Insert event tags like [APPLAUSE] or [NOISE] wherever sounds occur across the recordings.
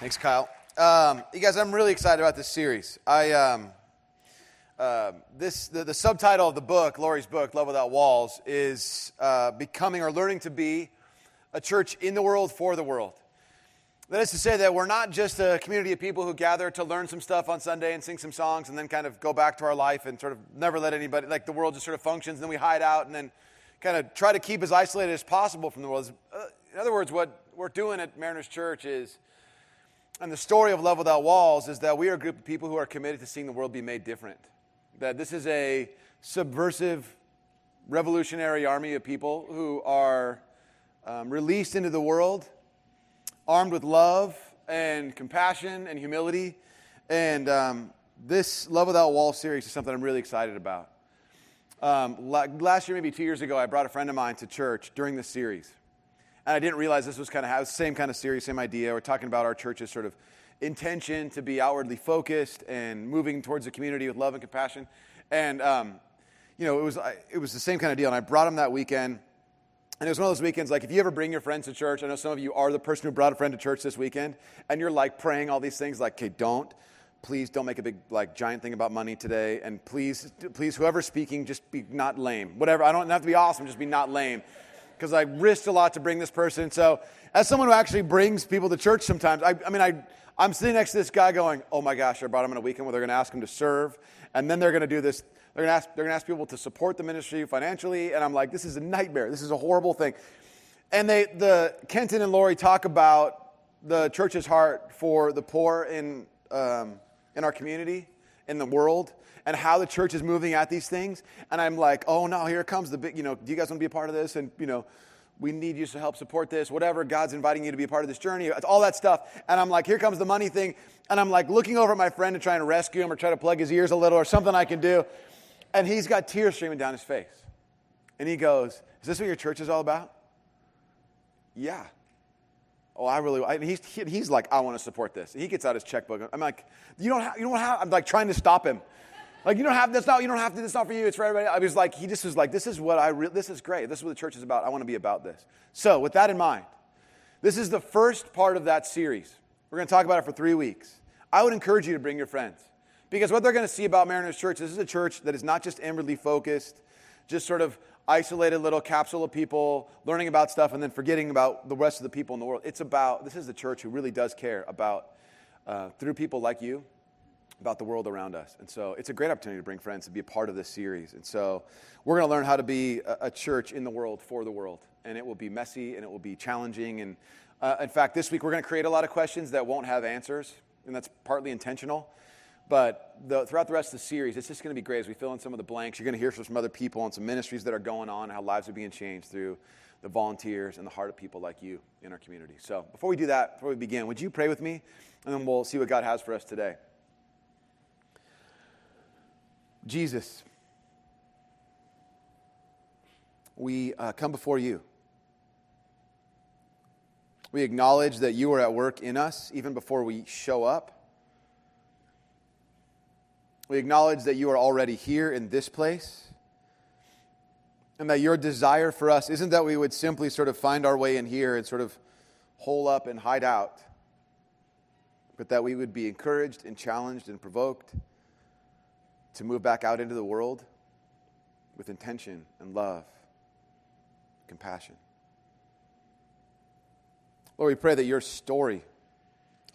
Thanks, Kyle. Um, you guys, I'm really excited about this series. I um, uh, this the, the, subtitle of the book, Laurie's book, Love Without Walls, is uh, becoming or learning to be a church in the world for the world. That is to say that we're not just a community of people who gather to learn some stuff on Sunday and sing some songs and then kind of go back to our life and sort of never let anybody like the world just sort of functions and then we hide out and then kind of try to keep as isolated as possible from the world. Uh, in other words, what we're doing at Mariners Church is and the story of Love Without Walls is that we are a group of people who are committed to seeing the world be made different. That this is a subversive, revolutionary army of people who are um, released into the world, armed with love and compassion and humility. And um, this Love Without Walls series is something I'm really excited about. Um, last year, maybe two years ago, I brought a friend of mine to church during this series. And I didn't realize this was kind of the same kind of series, same idea. We're talking about our church's sort of intention to be outwardly focused and moving towards the community with love and compassion. And, um, you know, it was, it was the same kind of deal. And I brought him that weekend. And it was one of those weekends, like if you ever bring your friends to church, I know some of you are the person who brought a friend to church this weekend, and you're like praying all these things, like, okay, don't, please don't make a big, like, giant thing about money today. And please, please, whoever's speaking, just be not lame. Whatever. I don't have to be awesome, just be not lame because I risked a lot to bring this person. So, as someone who actually brings people to church sometimes, I, I mean, I, I'm sitting next to this guy going, oh my gosh, I brought him on a weekend where they're going to ask him to serve. And then they're going to do this. They're going to ask, they're going to ask people to support the ministry financially. And I'm like, this is a nightmare. This is a horrible thing. And they, the Kenton and Laurie talk about the church's heart for the poor in, um, in our community, in the world and how the church is moving at these things. And I'm like, oh no, here comes the big, you know, do you guys want to be a part of this? And, you know, we need you to help support this, whatever. God's inviting you to be a part of this journey, It's all that stuff. And I'm like, here comes the money thing. And I'm like looking over at my friend and trying to rescue him or try to plug his ears a little or something I can do. And he's got tears streaming down his face. And he goes, Is this what your church is all about? Yeah. Oh, I really, I, he's, he, he's like, I want to support this. And he gets out his checkbook. I'm like, you don't have, you don't have, I'm like trying to stop him. Like you don't have that's not you don't have to. This not for you. It's for everybody. I was like he just was like this is what I re- this is great. This is what the church is about. I want to be about this. So with that in mind, this is the first part of that series. We're going to talk about it for three weeks. I would encourage you to bring your friends because what they're going to see about Mariners Church, this is a church that is not just inwardly focused, just sort of isolated little capsule of people learning about stuff and then forgetting about the rest of the people in the world. It's about this is the church who really does care about uh, through people like you about the world around us. And so it's a great opportunity to bring friends and be a part of this series. And so we're going to learn how to be a, church in the world for the world. And it will be messy and it will be challenging. And uh, in fact, this week we're going to create a lot of questions that won't have answers. And that's partly intentional. But the, throughout the rest of the series, it's just going to be great as we fill in some of the blanks. You're going to hear from some other people on some ministries that are going on, how lives are being changed through the volunteers and the heart of people like you in our community. So before we do that, before we begin, would you pray with me? And then we'll see what God has for us today. Jesus, we uh, come before you. We acknowledge that you are at work in us even before we show up. We acknowledge that you are already here in this place. And that your desire for us isn't that we would simply sort of find our way in here and sort of hole up and hide out, but that we would be encouraged and challenged and provoked to move back out into the world with intention and love, compassion. Lord, we pray that your story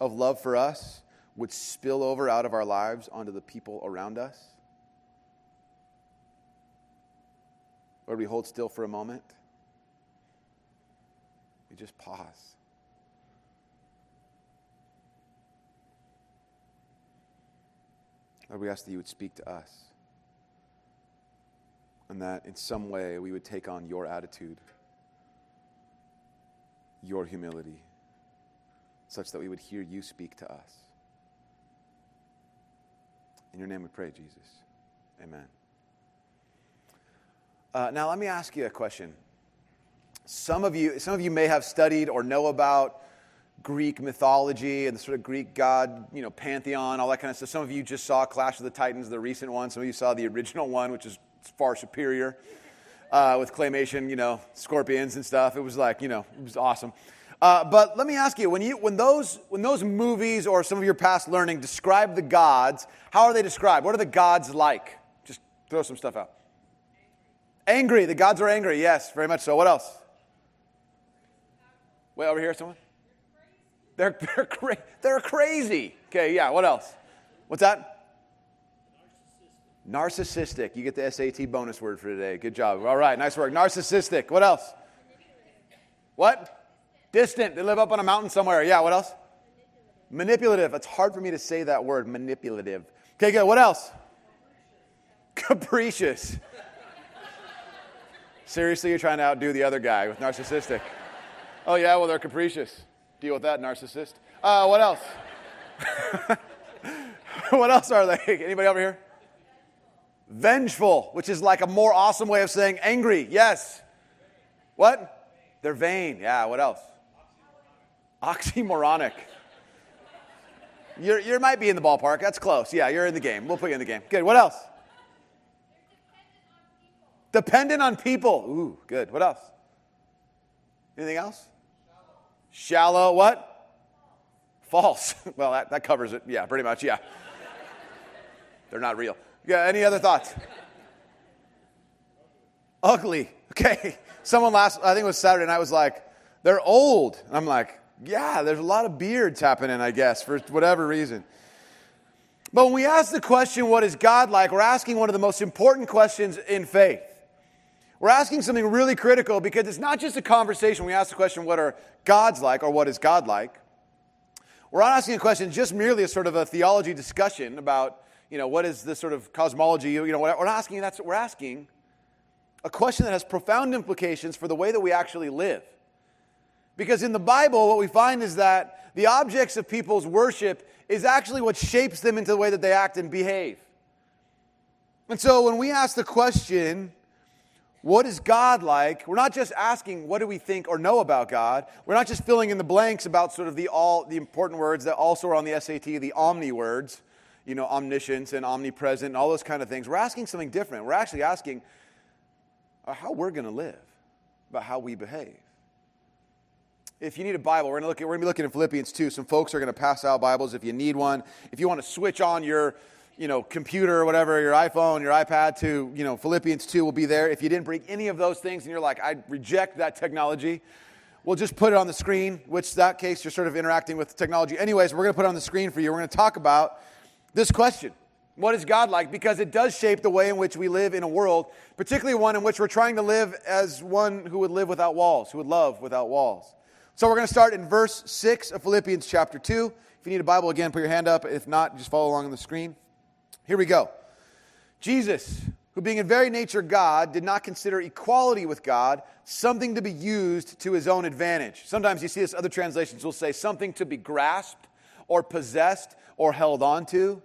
of love for us would spill over out of our lives onto the people around us. Lord, we hold still for a moment. We just pause. Lord, we ask that you would speak to us and that in some way we would take on your attitude, your humility, such that we would hear you speak to us. In your name we pray, Jesus. Amen. Uh, now, let me ask you a question. Some of you, some of you may have studied or know about Greek mythology and the sort of Greek god, you know, pantheon, all that kind of stuff. Some of you just saw Clash of the Titans, the recent one. Some of you saw the original one, which is far superior, uh, with claymation, you know, scorpions and stuff. It was like, you know, it was awesome. Uh, but let me ask you when, you when, those, when those movies or some of your past learning describe the gods, how are they described? What are the gods like? Just throw some stuff out. Angry. The gods are angry. Yes, very much so. What else? Wait, over here, someone? They're, [LAUGHS] they're, cra- they're crazy. Okay, yeah, what else? What's that? Narcissistic. You get the SAT bonus word for today. Good job. All right, nice work. Narcissistic. What else? What? Distant. They live up on a mountain somewhere. Yeah, what else? Manipulative. It's hard for me to say that word, manipulative. Okay, good. What else? Capricious. Seriously, you're trying to outdo the other guy with narcissistic. Oh, yeah, well, they're capricious. Deal with that, narcissist. Uh, what else? [LAUGHS] what else are they? [LAUGHS] Anybody over here? Vengeful, which is like a more awesome way of saying angry. Yes. What? They're vain. Yeah, what else? Oxymoronic. You're, you might be in the ballpark. That's close. Yeah, you're in the game. We'll put you in the game. Good. What else? Dependent on people. Ooh, good. What else? Anything else? Shallow. What? False. [LAUGHS] well, that, that covers it. Yeah, pretty much. Yeah. They're not real. Yeah, any other thoughts? Ugly. Okay. [LAUGHS] Someone last, I think it was Saturday night, was like, they're old. And I'm like, yeah, there's a lot of beards happening, I guess, for whatever reason. But when we ask the question, what is God like, we're asking one of the most important questions in faith. We're asking something really critical because it's not just a conversation. We ask the question, what are God's like, or what is God like? We're not asking a question just merely a sort of a theology discussion about you know, what is this sort of cosmology? You know, we're not asking that's what we're asking. A question that has profound implications for the way that we actually live. Because in the Bible, what we find is that the objects of people's worship is actually what shapes them into the way that they act and behave. And so when we ask the question, what is God like? We're not just asking what do we think or know about God. We're not just filling in the blanks about sort of the all the important words that also are on the SAT, the omni words you know, omniscience and omnipresent and all those kind of things. We're asking something different. We're actually asking uh, how we're going to live, about how we behave. If you need a Bible, we're going to be looking in Philippians 2. Some folks are going to pass out Bibles if you need one. If you want to switch on your you know, computer or whatever, your iPhone, your iPad to, you know, Philippians 2 will be there. If you didn't bring any of those things and you're like, I reject that technology, we'll just put it on the screen, which that case you're sort of interacting with technology. Anyways, we're going to put it on the screen for you. We're going to talk about this question What is God like? Because it does shape the way in which we live in a world, particularly one in which we're trying to live as one who would live without walls, who would love without walls. So we're going to start in verse 6 of Philippians chapter 2. If you need a Bible, again, put your hand up. If not, just follow along on the screen. Here we go. Jesus, who being in very nature God, did not consider equality with God something to be used to his own advantage. Sometimes you see this, other translations will say something to be grasped or possessed or held on to.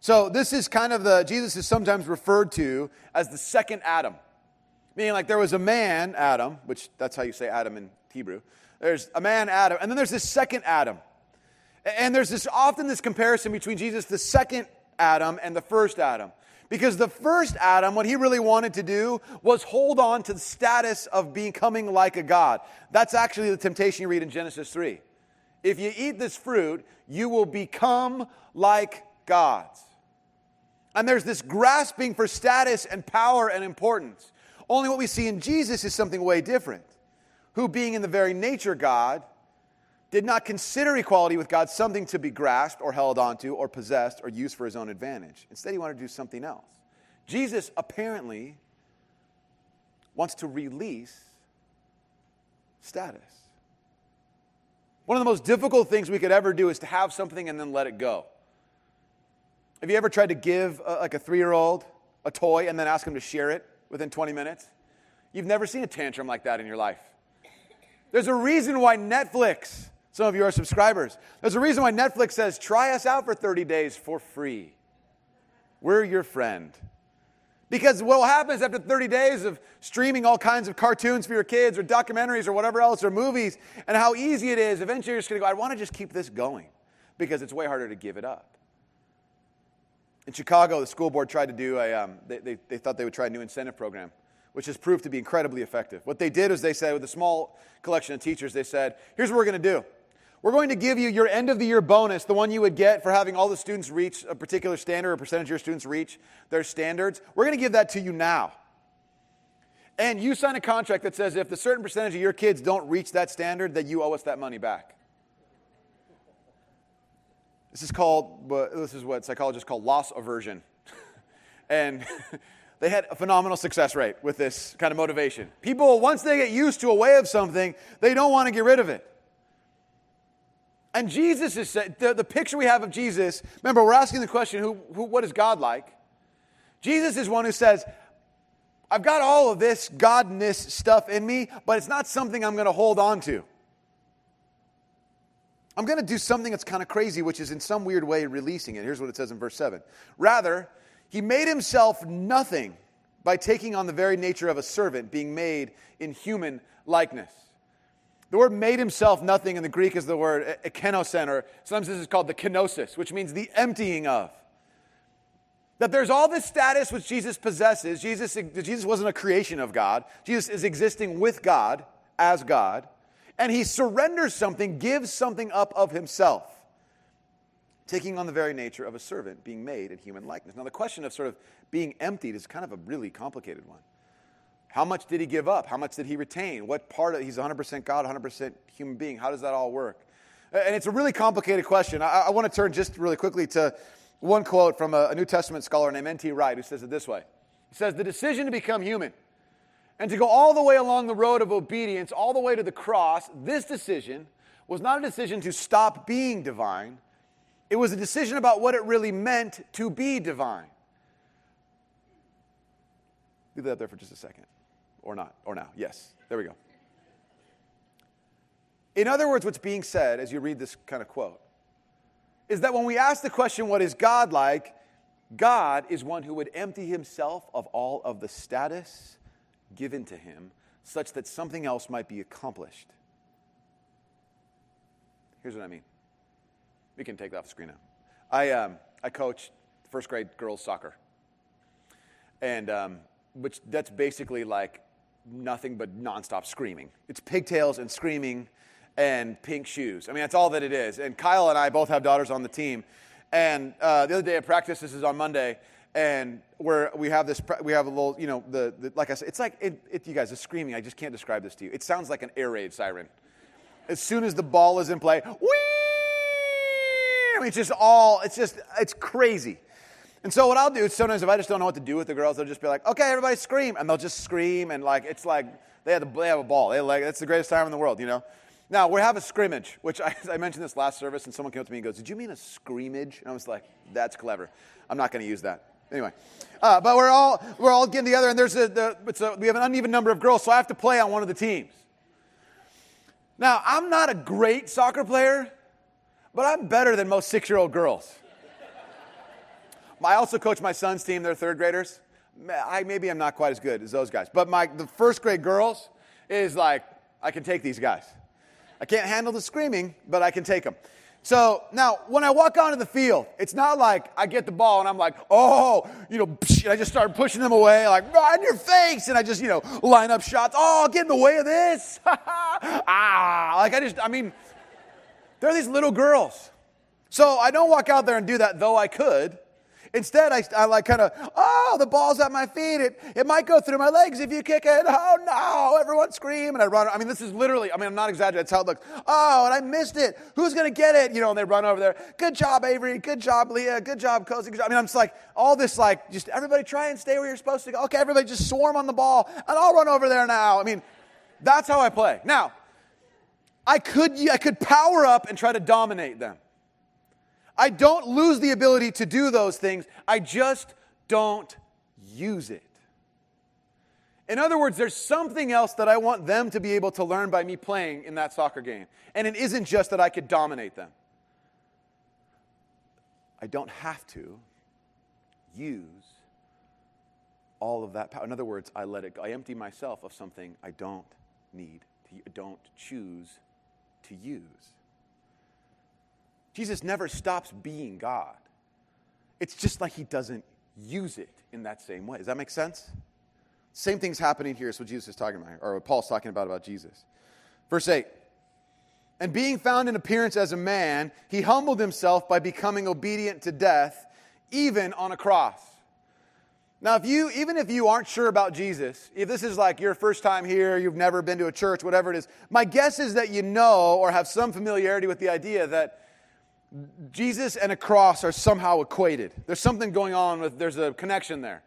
So this is kind of the, Jesus is sometimes referred to as the second Adam. Meaning, like, there was a man, Adam, which that's how you say Adam in Hebrew. There's a man, Adam, and then there's this second Adam. And there's this often this comparison between Jesus, the second Adam, and the first Adam. Because the first Adam, what he really wanted to do was hold on to the status of becoming like a God. That's actually the temptation you read in Genesis 3. If you eat this fruit, you will become like gods. And there's this grasping for status and power and importance. Only what we see in Jesus is something way different. Who, being in the very nature God, did not consider equality with God something to be grasped or held onto or possessed or used for his own advantage. Instead, he wanted to do something else. Jesus apparently wants to release status. One of the most difficult things we could ever do is to have something and then let it go. Have you ever tried to give a, like a three year old a toy and then ask them to share it within 20 minutes? You've never seen a tantrum like that in your life. There's a reason why Netflix, some of you are subscribers, there's a reason why Netflix says, try us out for 30 days for free. We're your friend. Because what will happen is after 30 days of streaming all kinds of cartoons for your kids or documentaries or whatever else or movies and how easy it is, eventually you're just going to go, I want to just keep this going because it's way harder to give it up. In Chicago, the school board tried to do a, um, they, they, they thought they would try a new incentive program which has proved to be incredibly effective. What they did is they said, with a small collection of teachers, they said, here's what we're going to do. We're going to give you your end of the year bonus, the one you would get for having all the students reach a particular standard, or a percentage of your students reach their standards. We're going to give that to you now. And you sign a contract that says if the certain percentage of your kids don't reach that standard, that you owe us that money back. This is called, this is what psychologists call loss aversion. [LAUGHS] and [LAUGHS] they had a phenomenal success rate with this kind of motivation. People, once they get used to a way of something, they don't want to get rid of it. And Jesus is the, the picture we have of Jesus. Remember, we're asking the question, who, who, what is God like? Jesus is one who says, I've got all of this godness stuff in me, but it's not something I'm going to hold on to. I'm going to do something that's kind of crazy, which is in some weird way releasing it. Here's what it says in verse 7. Rather, he made himself nothing by taking on the very nature of a servant, being made in human likeness. The word made himself nothing in the Greek is the word ekenosen, or sometimes this is called the kenosis, which means the emptying of. That there's all this status which Jesus possesses. Jesus, Jesus wasn't a creation of God. Jesus is existing with God as God. And he surrenders something, gives something up of himself taking on the very nature of a servant, being made in human likeness. Now, the question of sort of being emptied is kind of a really complicated one. How much did he give up? How much did he retain? What part of he's 100% God, 100% human being? How does that all work? And it's a really complicated question. I, I want to turn just really quickly to one quote from a, a New Testament scholar named N.T. Wright who says it this way He says, The decision to become human and to go all the way along the road of obedience, all the way to the cross, this decision was not a decision to stop being divine, it was a decision about what it really meant to be divine. Leave that there for just a second. Or not. Or now. Yes. There we go. In other words, what's being said as you read this kind of quote is that when we ask the question, what is God like? God is one who would empty himself of all of the status given to him such that something else might be accomplished. Here's what I mean we can take that off the screen now. I, um, I coach first grade girls soccer. And um, which that's basically like nothing but nonstop screaming. It's pigtails and screaming and pink shoes. I mean, that's all that it is. And Kyle and I both have daughters on the team. And uh, the other day at practice, this is on Monday, and where we have this, we have a little, you know, the, the like I said, it's like, it, it, you guys, the screaming, I just can't describe this to you. It sounds like an air raid siren. As soon as the ball is in play, whee! It's just all, it's just, it's crazy. And so what I'll do is sometimes if I just don't know what to do with the girls, they'll just be like, okay, everybody scream. And they'll just scream and like, it's like, they have, the, they have a ball. They like, it's the greatest time in the world, you know? Now, we have a scrimmage, which [LAUGHS] I, I, mentioned this last service, and someone came up to me and goes, Did you mean a scrimmage? And I was like, That's clever. I'm not going to use that. Anyway, uh, but we're all, we're all getting together, and there's a, the, a, we have an uneven number of girls, so I have to play on one of the teams. Now, I'm not a great soccer player, but I'm better than most six year old girls. I also coach my son's team, they're third graders. I, maybe I'm not quite as good as those guys, but my, the first grade girls is like, I can take these guys. I can't handle the screaming, but I can take them. So now, when I walk onto the field, it's not like I get the ball and I'm like, oh, you know, I just start pushing them away, like, right in your face. And I just, you know, line up shots. Oh, get in the way of this. [LAUGHS] ah, like I just, I mean, they're these little girls. So I don't walk out there and do that, though I could. Instead, I, I like kind of, oh, the ball's at my feet. It, it might go through my legs if you kick it. Oh, no. Everyone scream. And I run. I mean, this is literally, I mean, I'm not exaggerating. That's how it looks. Oh, and I missed it. Who's going to get it? You know, and they run over there. Good job, Avery. Good job, Leah. Good job, Cozy. Good job. I mean, I'm just like, all this, like, just everybody try and stay where you're supposed to go. Okay, everybody just swarm on the ball, and I'll run over there now. I mean, that's how I play. Now, I could, I could power up and try to dominate them. I don't lose the ability to do those things, I just don't use it. In other words, there's something else that I want them to be able to learn by me playing in that soccer game. And it isn't just that I could dominate them. I don't have to use all of that power. In other words, I let it go. I empty myself of something I don't need to, don't choose to use. Jesus never stops being God. It's just like he doesn't use it in that same way. Does that make sense? Same thing's happening here. Is what Jesus is talking about, or what Paul's talking about about Jesus. Verse 8. And being found in appearance as a man, he humbled himself by becoming obedient to death, even on a cross. Now, if you, even if you aren't sure about Jesus, if this is like your first time here, you've never been to a church, whatever it is, my guess is that you know or have some familiarity with the idea that Jesus and a cross are somehow equated. There's something going on with, there's a connection there.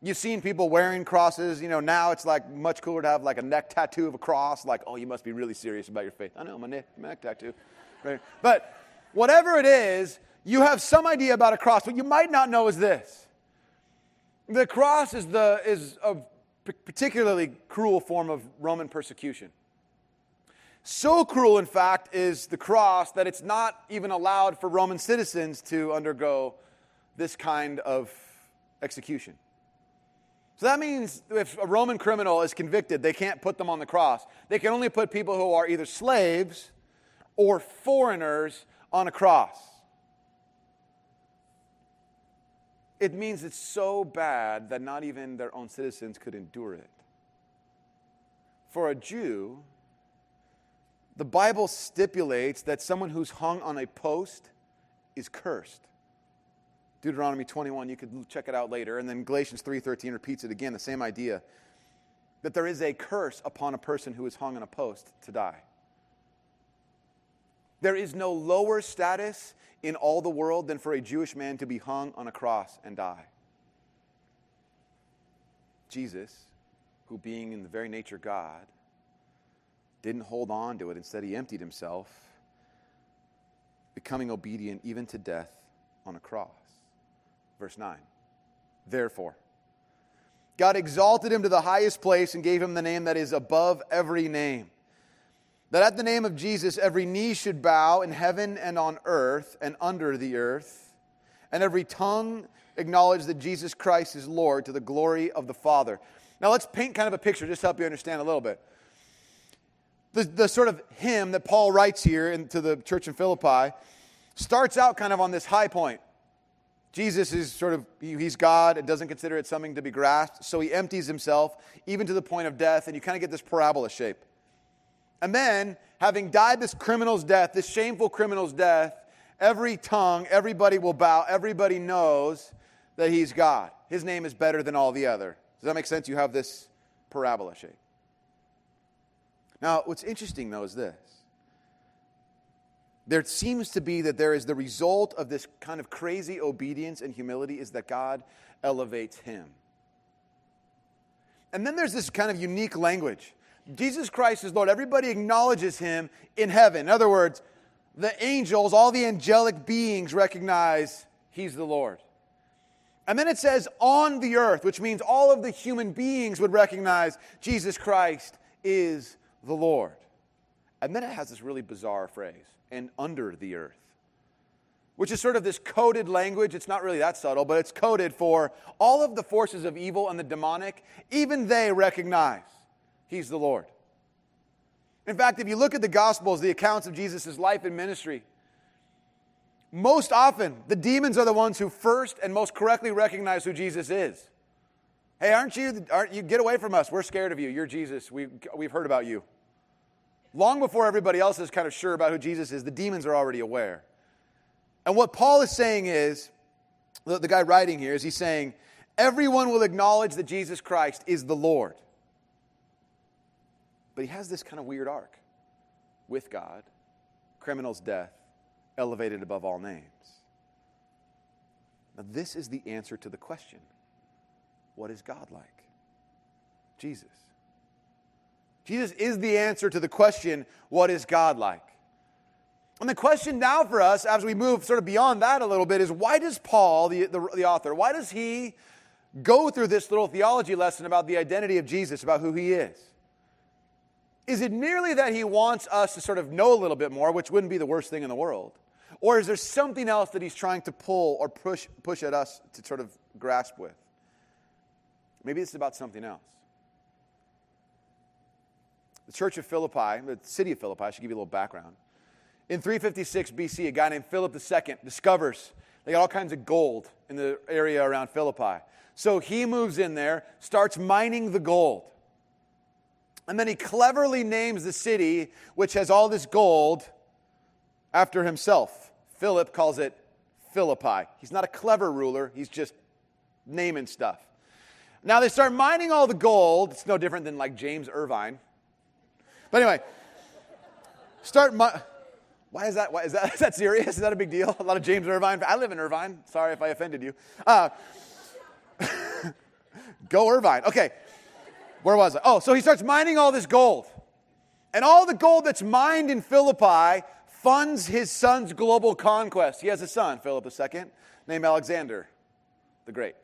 You've seen people wearing crosses. You know, now it's like much cooler to have like a neck tattoo of a cross. Like, oh, you must be really serious about your faith. I know, my neck, neck tattoo. Right? But whatever it is, you have some idea about a cross. What you might not know is this the cross is, the, is a particularly cruel form of Roman persecution. So cruel, in fact, is the cross that it's not even allowed for Roman citizens to undergo this kind of execution. So that means if a Roman criminal is convicted, they can't put them on the cross. They can only put people who are either slaves or foreigners on a cross. It means it's so bad that not even their own citizens could endure it. For a Jew, the Bible stipulates that someone who's hung on a post is cursed. Deuteronomy 21, you could check it out later. And then Galatians 3:13 repeats it again, the same idea. That there is a curse upon a person who is hung on a post to die. There is no lower status in all the world than for a Jewish man to be hung on a cross and die. Jesus, who being in the very nature God, didn't hold on to it. Instead, he emptied himself, becoming obedient even to death on a cross. Verse 9. Therefore, God exalted him to the highest place and gave him the name that is above every name. That at the name of Jesus, every knee should bow in heaven and on earth and under the earth, and every tongue acknowledge that Jesus Christ is Lord to the glory of the Father. Now, let's paint kind of a picture just to help you understand a little bit the, the sort of hymn that Paul writes here into the church in Philippi starts out kind of on this high point. Jesus is sort of, he's God and doesn't consider it something to be grasped, so he empties himself even to the point of death, and you kind of get this parabola shape. And then, having died this criminal's death, this shameful criminal's death, every tongue, everybody will bow, everybody knows that he's God. His name is better than all the other. Does that make sense? You have this parabola shape. Now, what's interesting though is this. There seems to be that there is the result of this kind of crazy obedience and humility is that God elevates him. And then there's this kind of unique language. Jesus Christ is Lord. Everybody acknowledges him in heaven. In other words, the angels, all the angelic beings recognize he's the Lord. And then it says on the earth, which means all of the human beings would recognize Jesus Christ is the Lord. And then it has this really bizarre phrase, and under the earth, which is sort of this coded language. It's not really that subtle, but it's coded for all of the forces of evil and the demonic, even they recognize He's the Lord. In fact, if you look at the Gospels, the accounts of Jesus' life and ministry, most often the demons are the ones who first and most correctly recognize who Jesus is. Hey, aren't you, aren't you, get away from us. We're scared of you. You're Jesus. We've, we've heard about you. Long before everybody else is kind of sure about who Jesus is, the demons are already aware. And what Paul is saying is, the, the guy writing here is he's saying, everyone will acknowledge that Jesus Christ is the Lord. But he has this kind of weird arc with God, criminal's death, elevated above all names. Now, this is the answer to the question what is God like? Jesus. Jesus is the answer to the question, what is God like? And the question now for us, as we move sort of beyond that a little bit, is why does Paul, the, the, the, author, why does he go through this little theology lesson about the identity of Jesus, about who he is? Is it merely that he wants us to sort of know a little bit more, which wouldn't be the worst thing in the world? Or is there something else that he's trying to pull or push, push at us to sort of grasp with? Maybe it's about something else. The church of Philippi, the city of Philippi, I should give you a little background. In 356 BC, a guy named Philip II discovers they got all kinds of gold in the area around Philippi. So he moves in there, starts mining the gold. And then he cleverly names the city, which has all this gold, after himself. Philip calls it Philippi. He's not a clever ruler, he's just naming stuff. Now they start mining all the gold. It's no different than like James Irvine. But anyway, start. Mi- why is that? Why is that? [LAUGHS] Is that serious? Is that a big deal? A lot of James Irvine. I live in Irvine. Sorry if I offended you. Uh, [LAUGHS] go Irvine. Okay. Where was I? Oh, so he starts mining all this gold. And all the gold that's mined in Philippi funds his son's global conquest. He has a son, Philip II, named Alexander the Great.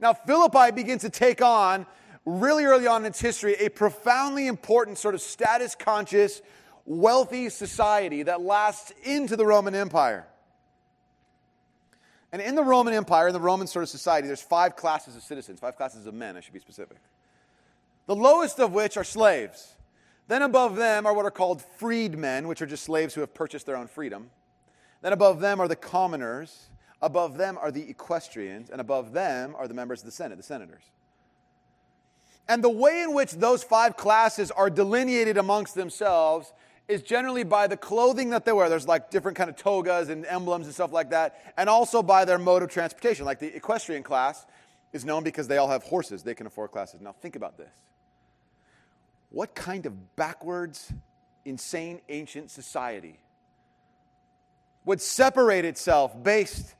Now, Philippi begins to take on, really early on in its history, a profoundly important sort of status conscious, wealthy society that lasts into the Roman Empire. And in the Roman Empire, in the Roman sort of society, there's five classes of citizens, five classes of men, I should be specific. The lowest of which are slaves. Then above them are what are called freedmen, which are just slaves who have purchased their own freedom. Then above them are the commoners. Above them are the equestrians. And above them are the members of the Senate, the senators. And the way in which those five classes are delineated amongst themselves is generally by the clothing that they wear. There's like different kind of togas and emblems and stuff like that, and also by their mode of transportation. Like the equestrian class is known because they all have horses. They can afford classes. Now think about this. What kind of backwards, insane, ancient society would separate itself based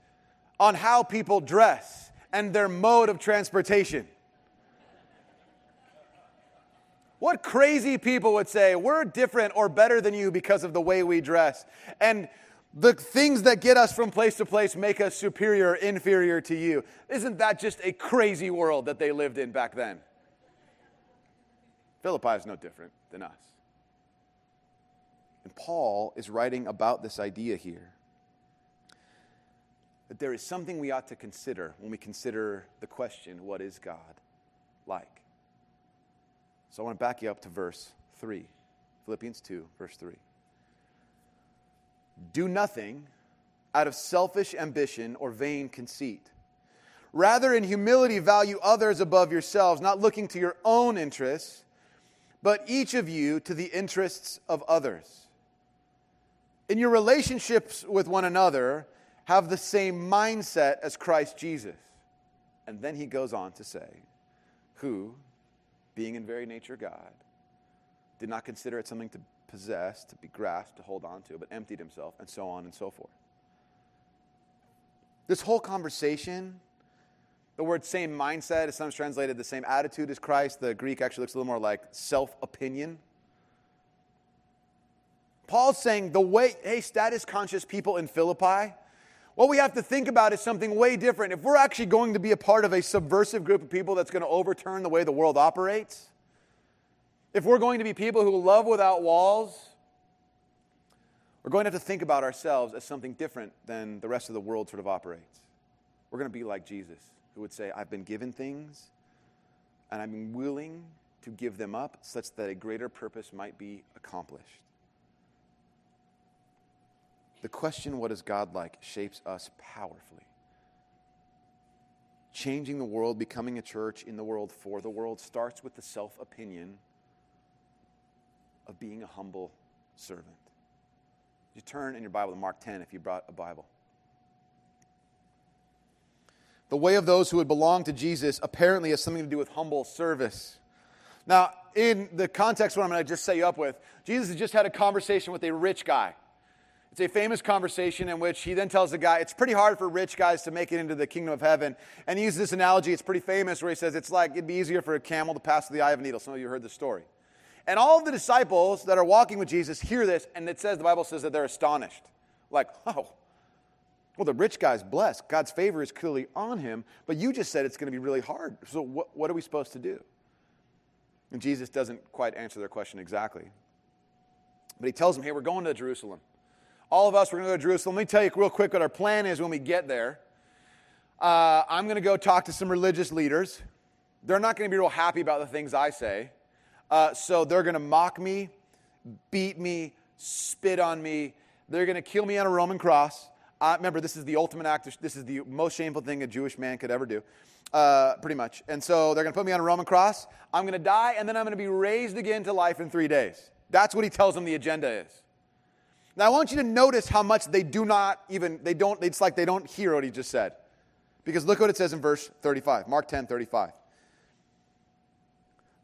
on how people dress and their mode of transportation? What crazy people would say, we're different or better than you because of the way we dress. And the things that get us from place to place make us superior, inferior to you. Isn't that just a crazy world that they lived in back then? Philippi is no different than us. And Paul is writing about this idea here that there is something we ought to consider when we consider the question, what is God like? So I want to back you up to verse 3. Philippians 2, verse 3. Do nothing out of selfish ambition or vain conceit. Rather, in humility, value others above yourselves, not looking to your own interests, but each of you to the interests of others. In your relationships with one another, have the same mindset as Christ Jesus. And then he goes on to say, Who, being in very nature God, did not consider it something to possess, to be grasped, to hold on to, but emptied himself, and so on and so forth. This whole conversation, the word same mindset is sometimes translated the same attitude as Christ. The Greek actually looks a little more like self opinion. Paul's saying the way, hey, status conscious people in Philippi, what we have to think about is something way different. If we're actually going to be a part of a subversive group of people that's going to overturn the way the world operates, if we're going to be people who love without walls, we're going to have to think about ourselves as something different than the rest of the world sort of operates. We're going to be like Jesus, who would say, I've been given things, and I'm willing to give them up such that a greater purpose might be accomplished. The question, what is God like, shapes us powerfully. Changing the world, becoming a church in the world for the world, starts with the self opinion of being a humble servant. You turn in your Bible to Mark 10 if you brought a Bible. The way of those who would belong to Jesus apparently has something to do with humble service. Now, in the context what I'm going to just set you up with, Jesus has just had a conversation with a rich guy. It's a famous conversation in which he then tells the guy, it's pretty hard for rich guys to make it into the kingdom of heaven. And he uses this analogy, it's pretty famous, where he says it's like it'd be easier for a camel to pass through the eye of a needle. Some of you heard the story. And all of the disciples that are walking with Jesus hear this, and it says, the Bible says that they're astonished. Like, [LAUGHS] oh, well, the rich guy's blessed. God's favor is clearly on him, but you just said it's going to be really hard. So, what, what are we supposed to do? And Jesus doesn't quite answer their question exactly. But he tells them, hey, we're going to Jerusalem all of us, we're going to go to Jerusalem. Let me tell you real quick what our plan is when we get there. Uh, I'm going to go talk to some religious leaders. They're not going to be real happy about the things I say. Uh, so they're going to mock me, beat me, spit on me. They're going to kill me on a Roman cross. I, remember, this is the ultimate act. Of, this is the most shameful thing a Jewish man could ever do, uh, pretty much. And so they're going to put me on a Roman cross. I'm going to die, and then I'm going to be raised again to life in three days. That's what he tells them the agenda is. Now, I want you to notice how much they do not even, they don't, it's like they don't hear what he just said. Because look what it says in verse 35, Mark 10, 35.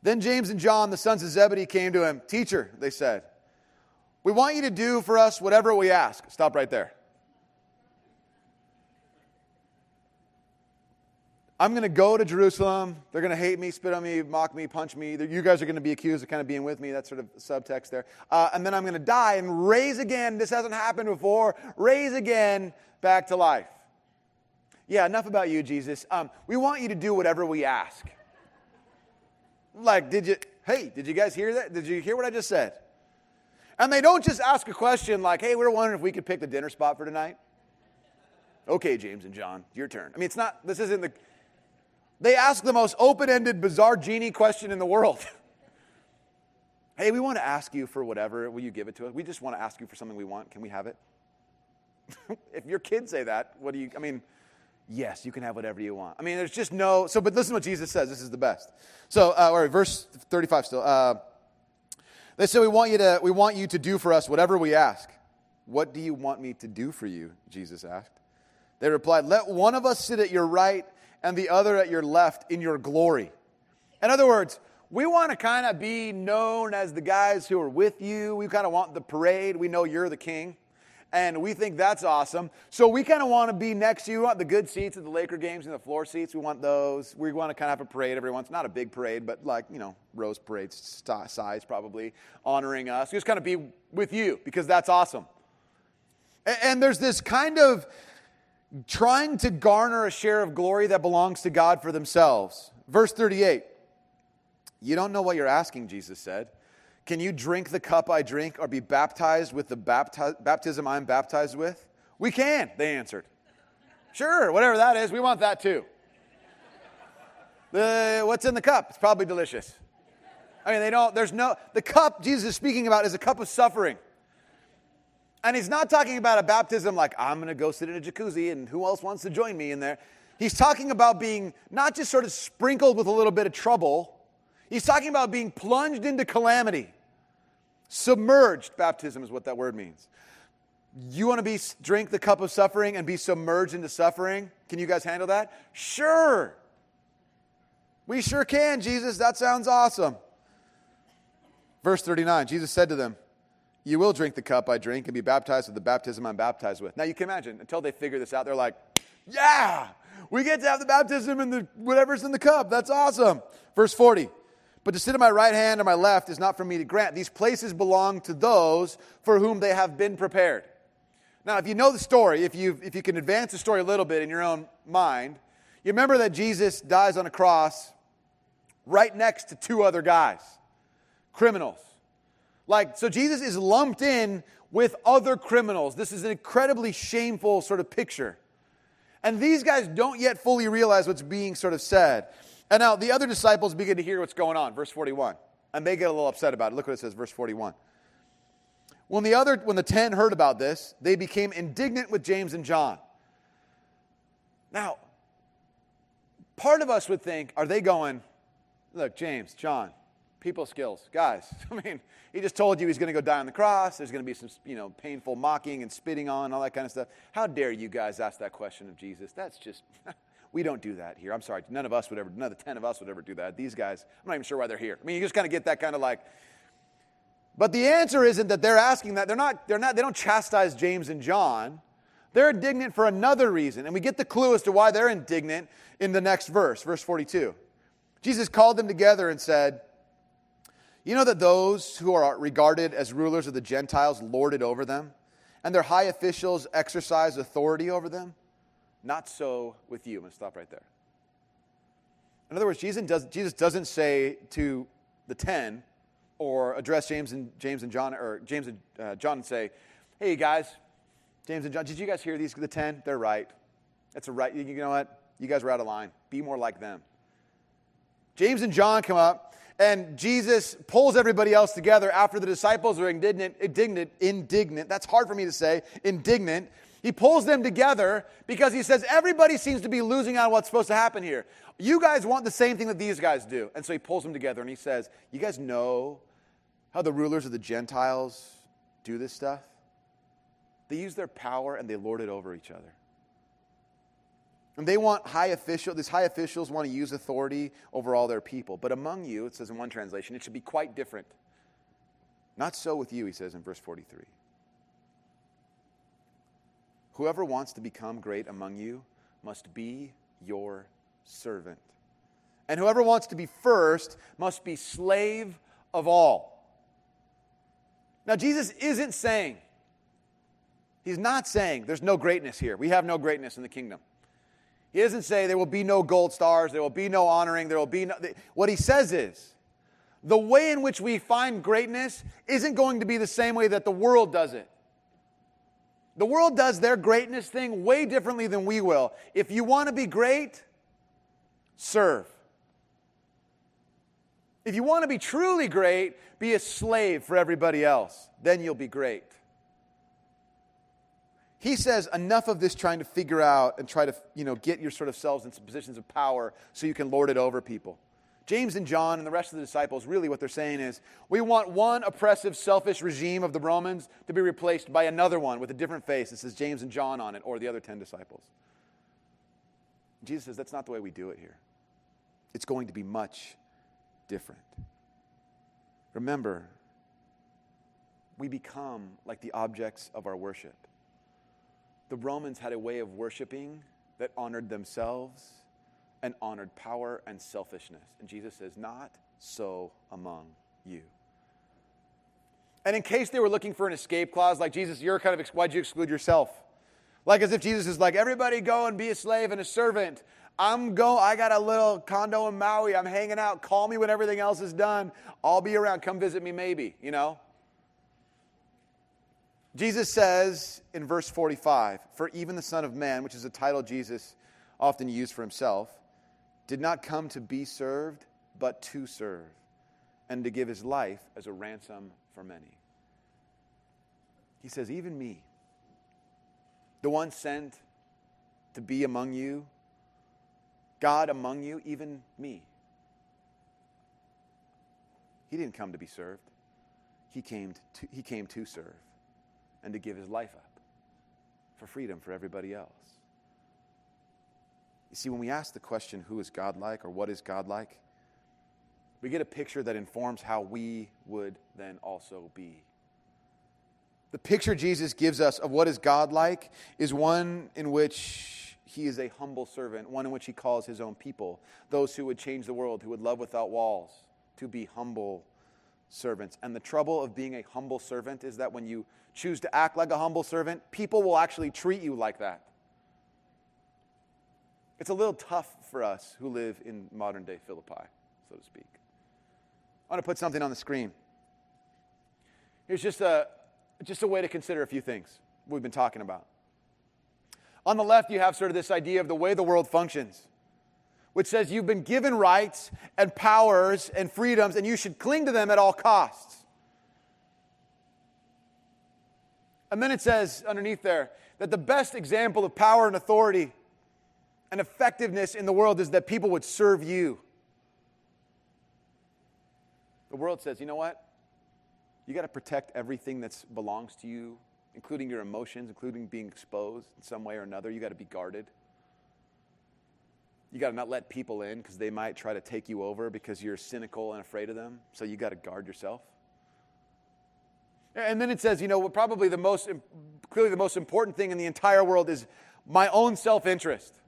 Then James and John, the sons of Zebedee, came to him. Teacher, they said, we want you to do for us whatever we ask. Stop right there. I'm going to go to Jerusalem. They're going to hate me, spit on me, mock me, punch me. You guys are going to be accused of kind of being with me. That's sort of subtext there. Uh, and then I'm going to die and raise again. This hasn't happened before. Raise again back to life. Yeah, enough about you, Jesus. Um, we want you to do whatever we ask. Like, did you, hey, did you guys hear that? Did you hear what I just said? And they don't just ask a question like, hey, we're wondering if we could pick the dinner spot for tonight. Okay, James and John, your turn. I mean, it's not, this isn't the, they ask the most open ended, bizarre genie question in the world. [LAUGHS] hey, we want to ask you for whatever. Will you give it to us? We just want to ask you for something we want. Can we have it? [LAUGHS] if your kids say that, what do you, I mean, yes, you can have whatever you want. I mean, there's just no, so, but listen to what Jesus says. This is the best. So, uh, all right, verse 35 still. Uh, they say, we want, you to, we want you to do for us whatever we ask. What do you want me to do for you? Jesus asked. They replied, Let one of us sit at your right and the other at your left in your glory. In other words, we want to kind of be known as the guys who are with you. We kind of want the parade. We know you're the king. And we think that's awesome. So we kind of want to be next to you. We want the good seats at the Laker games and the floor seats. We want those. We want to kind of have a parade every once. Not a big parade, but like, you know, rose parade size probably, honoring us. Just kind of be with you because that's awesome. And there's this kind of trying to garner a share of glory that belongs to God for themselves. Verse 38 You don't know what you're asking, Jesus said. Can you drink the cup I drink or be baptized with the bapti- baptism I'm baptized with? We can, they answered. Sure, whatever that is, we want that too. What's in the cup? It's probably delicious. I mean, they don't, there's no, the cup Jesus is speaking about is a cup of suffering. And he's not talking about a baptism like, I'm going to go sit in a jacuzzi and who else wants to join me in there. He's talking about being not just sort of sprinkled with a little bit of trouble, he's talking about being plunged into calamity. Submerged baptism is what that word means. You want to be drink the cup of suffering and be submerged into suffering? Can you guys handle that? Sure. We sure can, Jesus. That sounds awesome. Verse 39 Jesus said to them, you will drink the cup I drink and be baptized with the baptism I'm baptized with. Now you can imagine, until they figure this out, they're like, yeah, we get to have the baptism and the whatever's in the cup. That's awesome. Verse 40. But to sit at my right hand or my left is not for me to grant. These places belong to those for whom they have been prepared. Now, if you know the story, if you, if you can advance the story a little bit in your own mind, you remember that Jesus dies on a cross right next to two other guys, criminals. Like, so Jesus is lumped in with other criminals. This is an incredibly shameful sort of picture. And these guys don't yet fully realize what's being sort of said. And now the other disciples begin to hear what's going on, verse 41. And they get a little upset about it. Look what it says, verse 41. When the other when the 10 heard about this, they became indignant with James and John. Now, part of us would think, are they going, look, James, John, people skills. Guys, [LAUGHS] I mean, he just told you he's going to go die on the cross. There's going to be some, you know, painful mocking and spitting on, all that kind of stuff. How dare you guys ask that question of Jesus? That's just, [LAUGHS] we don't do that here. I'm sorry. None of us would ever, none of the 10 of us would ever do that. These guys, I'm not even sure why they're here. I mean, you just kind of get that kind of like, but the answer isn't that they're asking that. They're not, they're not, they don't chastise James and John. They're indignant for another reason. And we get the clue as to why they're indignant in the next verse, verse 42. Jesus called them together and said, you know that those who are regarded as rulers of the Gentiles lord it over them, and their high officials exercise authority over them? Not so with you. I'm going to stop right there. In other words, Jesus, does, doesn't say to the ten or address James and James and John or James and uh, John and say, "Hey guys, James and John, did you guys hear these? The ten, they're right. That's a right. You know what? You guys are out of line. Be more like them." James and John come up and Jesus pulls everybody else together after the disciples are indignant, indignant, indignant. That's hard for me to say, indignant. He pulls them together because he says everybody seems to be losing on what's supposed to happen here. You guys want the same thing that these guys do. And so he pulls them together and he says, You guys know how the rulers of the Gentiles do this stuff? They use their power and they lord it over each other. And they want high official, these high officials want to use authority over all their people. But among you, it says in one translation, it should be quite different. Not so with you, he says in verse 43. Whoever wants to become great among you must be your servant. And whoever wants to be first must be slave of all. Now, Jesus isn't saying, He's not saying there's no greatness here. We have no greatness in the kingdom. He doesn't say there will be no gold stars, there will be no honoring, there will be no. What he says is the way in which we find greatness isn't going to be the same way that the world does it. The world does their greatness thing way differently than we will. If you want to be great, serve. If you want to be truly great, be a slave for everybody else. Then you'll be great. He says enough of this trying to figure out and try to, you know, get your sort of selves into positions of power so you can lord it over people. James and John and the rest of the disciples, really what they're saying is we want one oppressive, selfish regime of the Romans to be replaced by another one with a different face that says James and John on it or the other 10 disciples. Jesus says that's not the way we do it here. It's going to be much different. Remember, we become like the objects of our worship. The Romans had a way of worshiping that honored themselves and honored power and selfishness. And Jesus says, Not so among you. And in case they were looking for an escape clause, like Jesus, you're kind of, why'd you exclude yourself? Like as if Jesus is like, everybody go and be a slave and a servant. I'm going, I got a little condo in Maui. I'm hanging out. Call me when everything else is done. I'll be around. Come visit me, maybe, you know? Jesus says in verse 45, For even the Son of Man, which is a title Jesus often used for himself, did not come to be served, but to serve, and to give his life as a ransom for many. He says, Even me, the one sent to be among you, God among you, even me. He didn't come to be served, he came to, he came to serve and to give his life up for freedom for everybody else. You see, when we ask the question, who is God like or what is God like, we get a picture that informs how we would then also be. The picture Jesus gives us of what is God like is one in which he is a humble servant, one in which he calls his own people, those who would change the world, who would love without walls, to be humble servants. And the trouble of being a humble servant is that when you choose to act like a humble servant, people will actually treat you like that. It's a little tough for us who live in modern day Philippi, so to speak. I want to put something on the screen. Here's just a, just a way to consider a few things we've been talking about. On the left, you have sort of this idea of the way the world functions which says you've been given rights and powers and freedoms, and you should cling to them at all costs. And then it says underneath there that the best example of power and authority and effectiveness in the world is that people would serve you. The world says, you know what? You got to protect everything that belongs to you, including your emotions, including being exposed in some way or another. You got to be guarded. You got to not let people in because they might try to take you over because you're cynical and afraid of them. So you got to guard yourself. And then it says, you know, probably the most, clearly the most important thing in the entire world is my own self interest.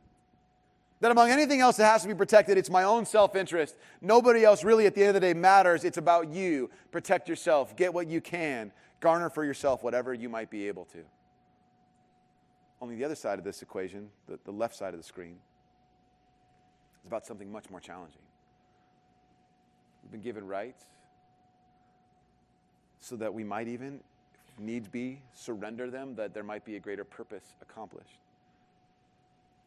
That among anything else that has to be protected, it's my own self interest. Nobody else really at the end of the day matters. It's about you. Protect yourself, get what you can, garner for yourself whatever you might be able to. Only the other side of this equation, the, the left side of the screen, about something much more challenging. We've been given rights so that we might even, if needs be, surrender them, that there might be a greater purpose accomplished.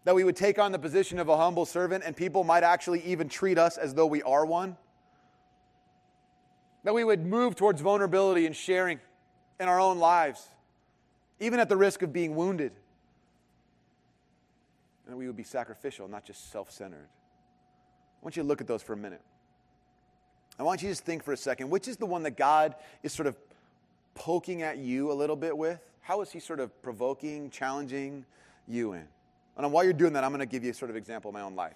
That we would take on the position of a humble servant and people might actually even treat us as though we are one. That we would move towards vulnerability and sharing in our own lives, even at the risk of being wounded and that we would be sacrificial, not just self centered. I want you to look at those for a minute. I want you to just think for a second which is the one that God is sort of poking at you a little bit with? How is He sort of provoking, challenging you in? And while you're doing that, I'm going to give you a sort of example of my own life.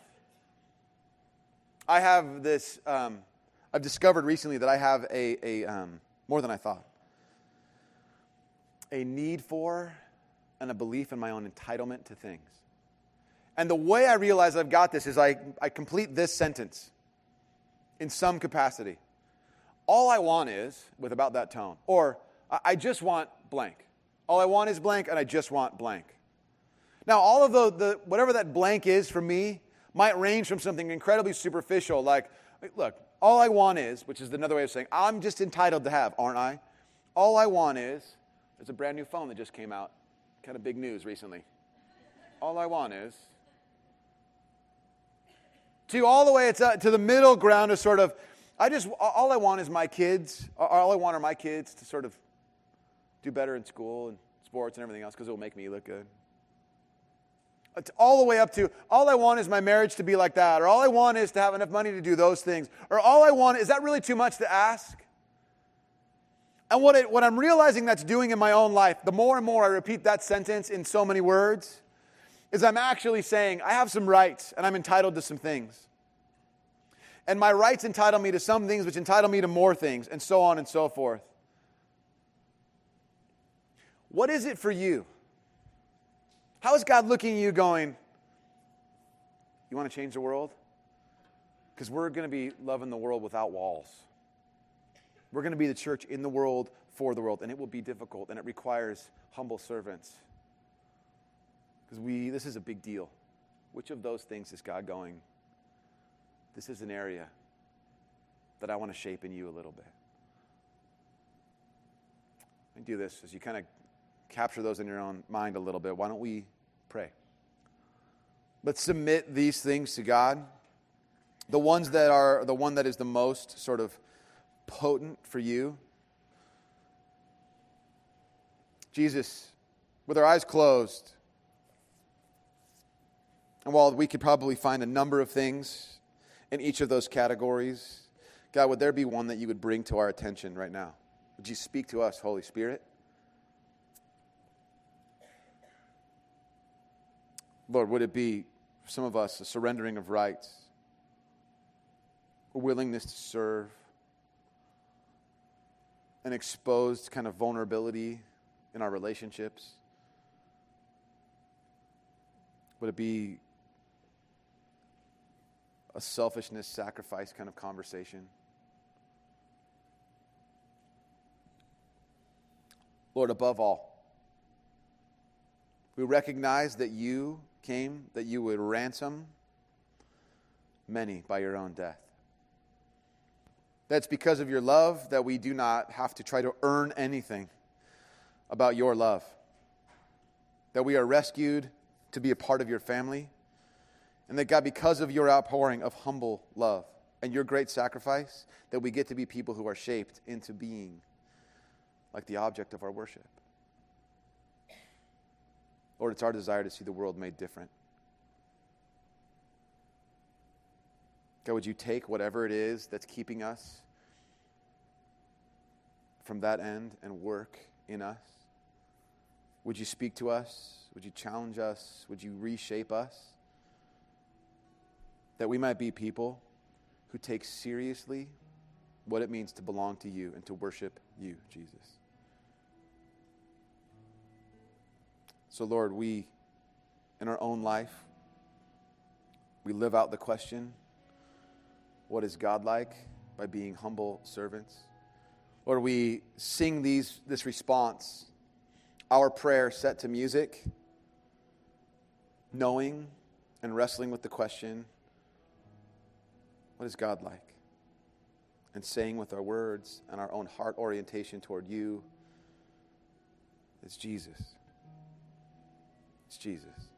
I have this, um, I've discovered recently that I have a, a um, more than I thought, a need for and a belief in my own entitlement to things. And the way I realize I've got this is I, I complete this sentence in some capacity. All I want is, with about that tone, or I just want blank. All I want is blank, and I just want blank. Now, all of the, the whatever that blank is for me might range from something incredibly superficial, like, look, all I want is, which is another way of saying, I'm just entitled to have, aren't I? All I want is, there's a brand new phone that just came out, kind of big news recently. All I want is, to all the way it's uh, to the middle ground is sort of i just all i want is my kids all i want are my kids to sort of do better in school and sports and everything else because it will make me look good. It's all the way up to all i want is my marriage to be like that or all i want is to have enough money to do those things or all i want is that really too much to ask? And what, it, what i'm realizing that's doing in my own life the more and more i repeat that sentence in so many words is I'm actually saying I have some rights and I'm entitled to some things. And my rights entitle me to some things, which entitle me to more things, and so on and so forth. What is it for you? How is God looking at you going, You want to change the world? Because we're going to be loving the world without walls. We're going to be the church in the world for the world, and it will be difficult, and it requires humble servants. Because we, this is a big deal. Which of those things is God going, this is an area that I want to shape in you a little bit? I do this as you kind of capture those in your own mind a little bit. Why don't we pray? Let's submit these things to God. The ones that are the one that is the most sort of potent for you. Jesus, with our eyes closed, and while we could probably find a number of things in each of those categories, God, would there be one that you would bring to our attention right now? Would you speak to us, Holy Spirit? Lord, would it be for some of us a surrendering of rights, a willingness to serve, an exposed kind of vulnerability in our relationships? Would it be a selfishness, sacrifice kind of conversation. Lord, above all, we recognize that you came, that you would ransom many by your own death. That's because of your love that we do not have to try to earn anything about your love. That we are rescued to be a part of your family and that God, because of your outpouring of humble love and your great sacrifice, that we get to be people who are shaped into being like the object of our worship. Lord, it's our desire to see the world made different. God, would you take whatever it is that's keeping us from that end and work in us? Would you speak to us? Would you challenge us? Would you reshape us? That we might be people who take seriously what it means to belong to you and to worship you, Jesus. So, Lord, we, in our own life, we live out the question what is God like by being humble servants? Lord, we sing these, this response, our prayer set to music, knowing and wrestling with the question what is God like? And saying with our words and our own heart orientation toward you, it's Jesus. It's Jesus.